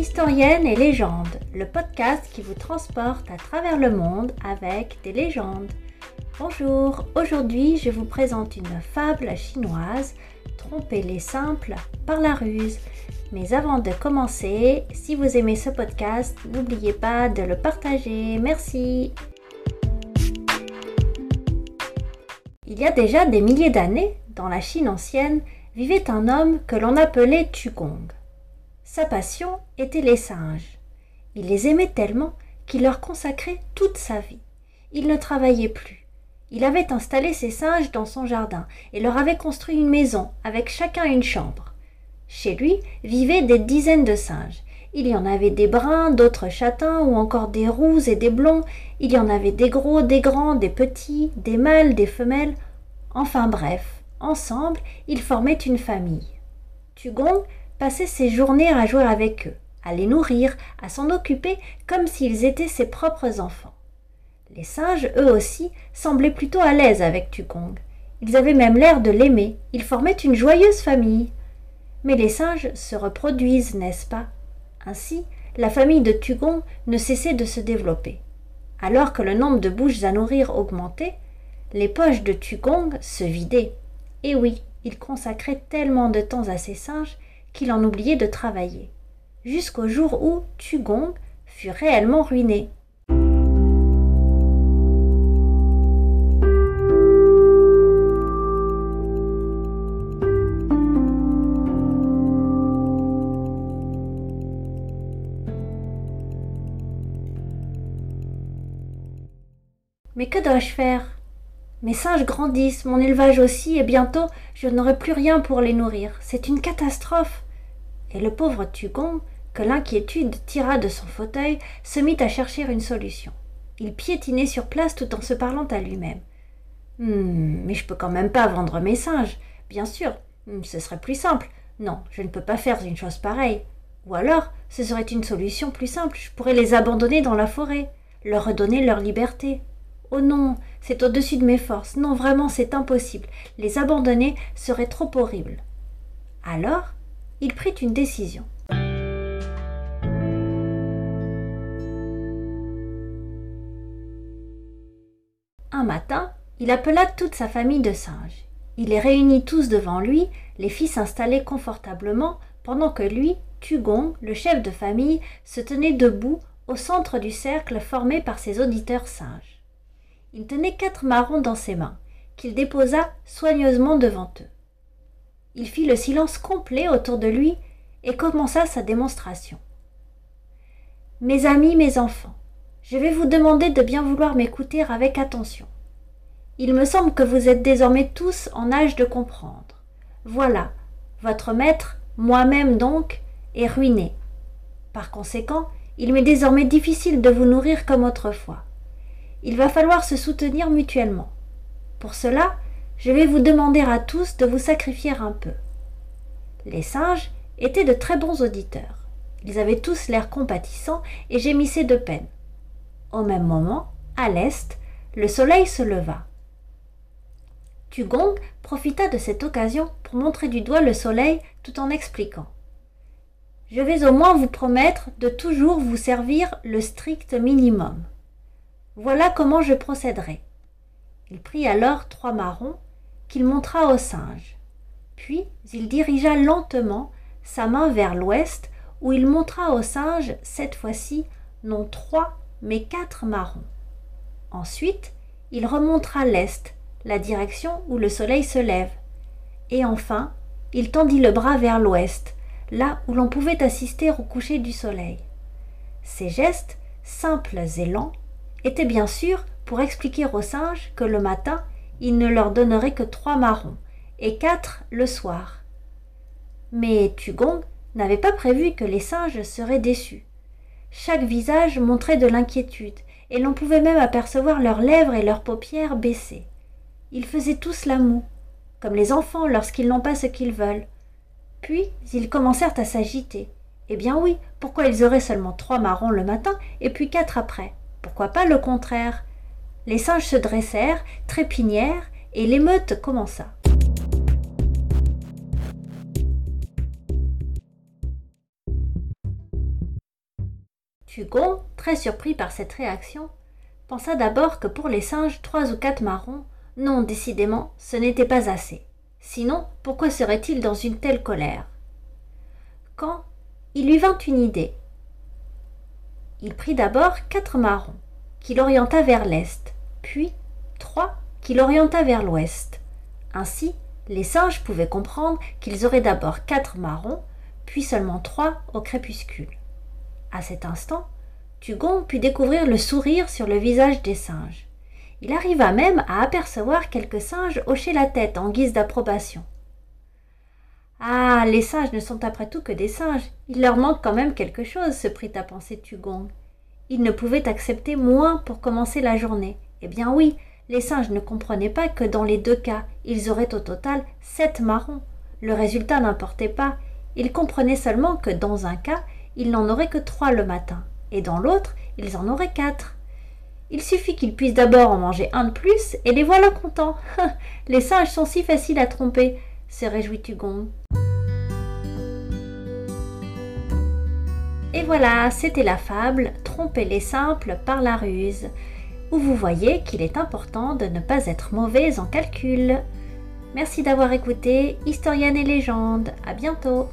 Historienne et légende, le podcast qui vous transporte à travers le monde avec des légendes. Bonjour, aujourd'hui je vous présente une fable chinoise, Tromper les simples par la ruse. Mais avant de commencer, si vous aimez ce podcast, n'oubliez pas de le partager. Merci. Il y a déjà des milliers d'années, dans la Chine ancienne, vivait un homme que l'on appelait Tugong. Sa passion était les singes. Il les aimait tellement qu'il leur consacrait toute sa vie. Il ne travaillait plus. Il avait installé ses singes dans son jardin et leur avait construit une maison avec chacun une chambre. Chez lui vivaient des dizaines de singes. Il y en avait des bruns, d'autres châtains ou encore des roux et des blonds. Il y en avait des gros, des grands, des petits, des mâles, des femelles. Enfin bref, ensemble, ils formaient une famille. Tugong passait ses journées à jouer avec eux, à les nourrir, à s'en occuper comme s'ils étaient ses propres enfants. Les singes, eux aussi, semblaient plutôt à l'aise avec Tugong. Ils avaient même l'air de l'aimer, ils formaient une joyeuse famille. Mais les singes se reproduisent, n'est-ce pas? Ainsi, la famille de Tugong ne cessait de se développer. Alors que le nombre de bouches à nourrir augmentait, les poches de Tugong se vidaient. Et oui, il consacrait tellement de temps à ses singes qu'il en oubliait de travailler, jusqu'au jour où Tugong fut réellement ruiné. Mais que dois-je faire? Mes singes grandissent, mon élevage aussi, et bientôt je n'aurai plus rien pour les nourrir. C'est une catastrophe. Et le pauvre Tugon, que l'inquiétude tira de son fauteuil, se mit à chercher une solution. Il piétinait sur place tout en se parlant à lui-même. Hum, mais je peux quand même pas vendre mes singes. Bien sûr, hum, ce serait plus simple. Non, je ne peux pas faire une chose pareille. Ou alors, ce serait une solution plus simple. Je pourrais les abandonner dans la forêt, leur redonner leur liberté. Oh non, c'est au-dessus de mes forces. Non, vraiment, c'est impossible. Les abandonner serait trop horrible. Alors, il prit une décision. Un matin, il appela toute sa famille de singes. Il les réunit tous devant lui, les fit s'installer confortablement, pendant que lui, Tugon, le chef de famille, se tenait debout au centre du cercle formé par ses auditeurs singes. Il tenait quatre marrons dans ses mains, qu'il déposa soigneusement devant eux. Il fit le silence complet autour de lui et commença sa démonstration. Mes amis, mes enfants, je vais vous demander de bien vouloir m'écouter avec attention. Il me semble que vous êtes désormais tous en âge de comprendre. Voilà, votre maître, moi-même donc, est ruiné. Par conséquent, il m'est désormais difficile de vous nourrir comme autrefois il va falloir se soutenir mutuellement. Pour cela, je vais vous demander à tous de vous sacrifier un peu. Les singes étaient de très bons auditeurs. Ils avaient tous l'air compatissants et gémissaient de peine. Au même moment, à l'est, le soleil se leva. Tugong profita de cette occasion pour montrer du doigt le soleil tout en expliquant. Je vais au moins vous promettre de toujours vous servir le strict minimum. Voilà comment je procéderai. Il prit alors trois marrons qu'il montra au singe. Puis il dirigea lentement sa main vers l'ouest, où il montra au singe, cette fois-ci, non trois, mais quatre marrons. Ensuite, il remontra l'est, la direction où le soleil se lève. Et enfin, il tendit le bras vers l'ouest, là où l'on pouvait assister au coucher du soleil. Ces gestes, simples et lents, était bien sûr pour expliquer aux singes que le matin, il ne leur donnerait que trois marrons et quatre le soir. Mais Tugong n'avait pas prévu que les singes seraient déçus. Chaque visage montrait de l'inquiétude, et l'on pouvait même apercevoir leurs lèvres et leurs paupières baissées. Ils faisaient tous la moue, comme les enfants lorsqu'ils n'ont pas ce qu'ils veulent. Puis ils commencèrent à s'agiter. Eh bien oui, pourquoi ils auraient seulement trois marrons le matin et puis quatre après? Pourquoi pas le contraire? Les singes se dressèrent, trépignèrent, et l'émeute commença. Tugon, très surpris par cette réaction, pensa d'abord que pour les singes trois ou quatre marrons, non, décidément, ce n'était pas assez. Sinon, pourquoi serait-il dans une telle colère? Quand il lui vint une idée. Il prit d'abord quatre marrons, qu'il orienta vers l'est, puis trois qu'il orienta vers l'ouest. Ainsi, les singes pouvaient comprendre qu'ils auraient d'abord quatre marrons, puis seulement trois au crépuscule. À cet instant, Tugon put découvrir le sourire sur le visage des singes. Il arriva même à apercevoir quelques singes hocher la tête en guise d'approbation. Ah. Les singes ne sont après tout que des singes. Il leur manque quand même quelque chose, se prit à penser Tugong. Ils ne pouvaient accepter moins pour commencer la journée. Eh bien oui, les singes ne comprenaient pas que dans les deux cas, ils auraient au total sept marrons. Le résultat n'importait pas. Ils comprenaient seulement que dans un cas, ils n'en auraient que trois le matin et dans l'autre, ils en auraient quatre. Il suffit qu'ils puissent d'abord en manger un de plus, et les voilà contents. les singes sont si faciles à tromper, se réjouit Tugon. Et voilà, c'était la fable Tromper les simples par la ruse, où vous voyez qu'il est important de ne pas être mauvais en calcul. Merci d'avoir écouté Historienne et légende. À bientôt.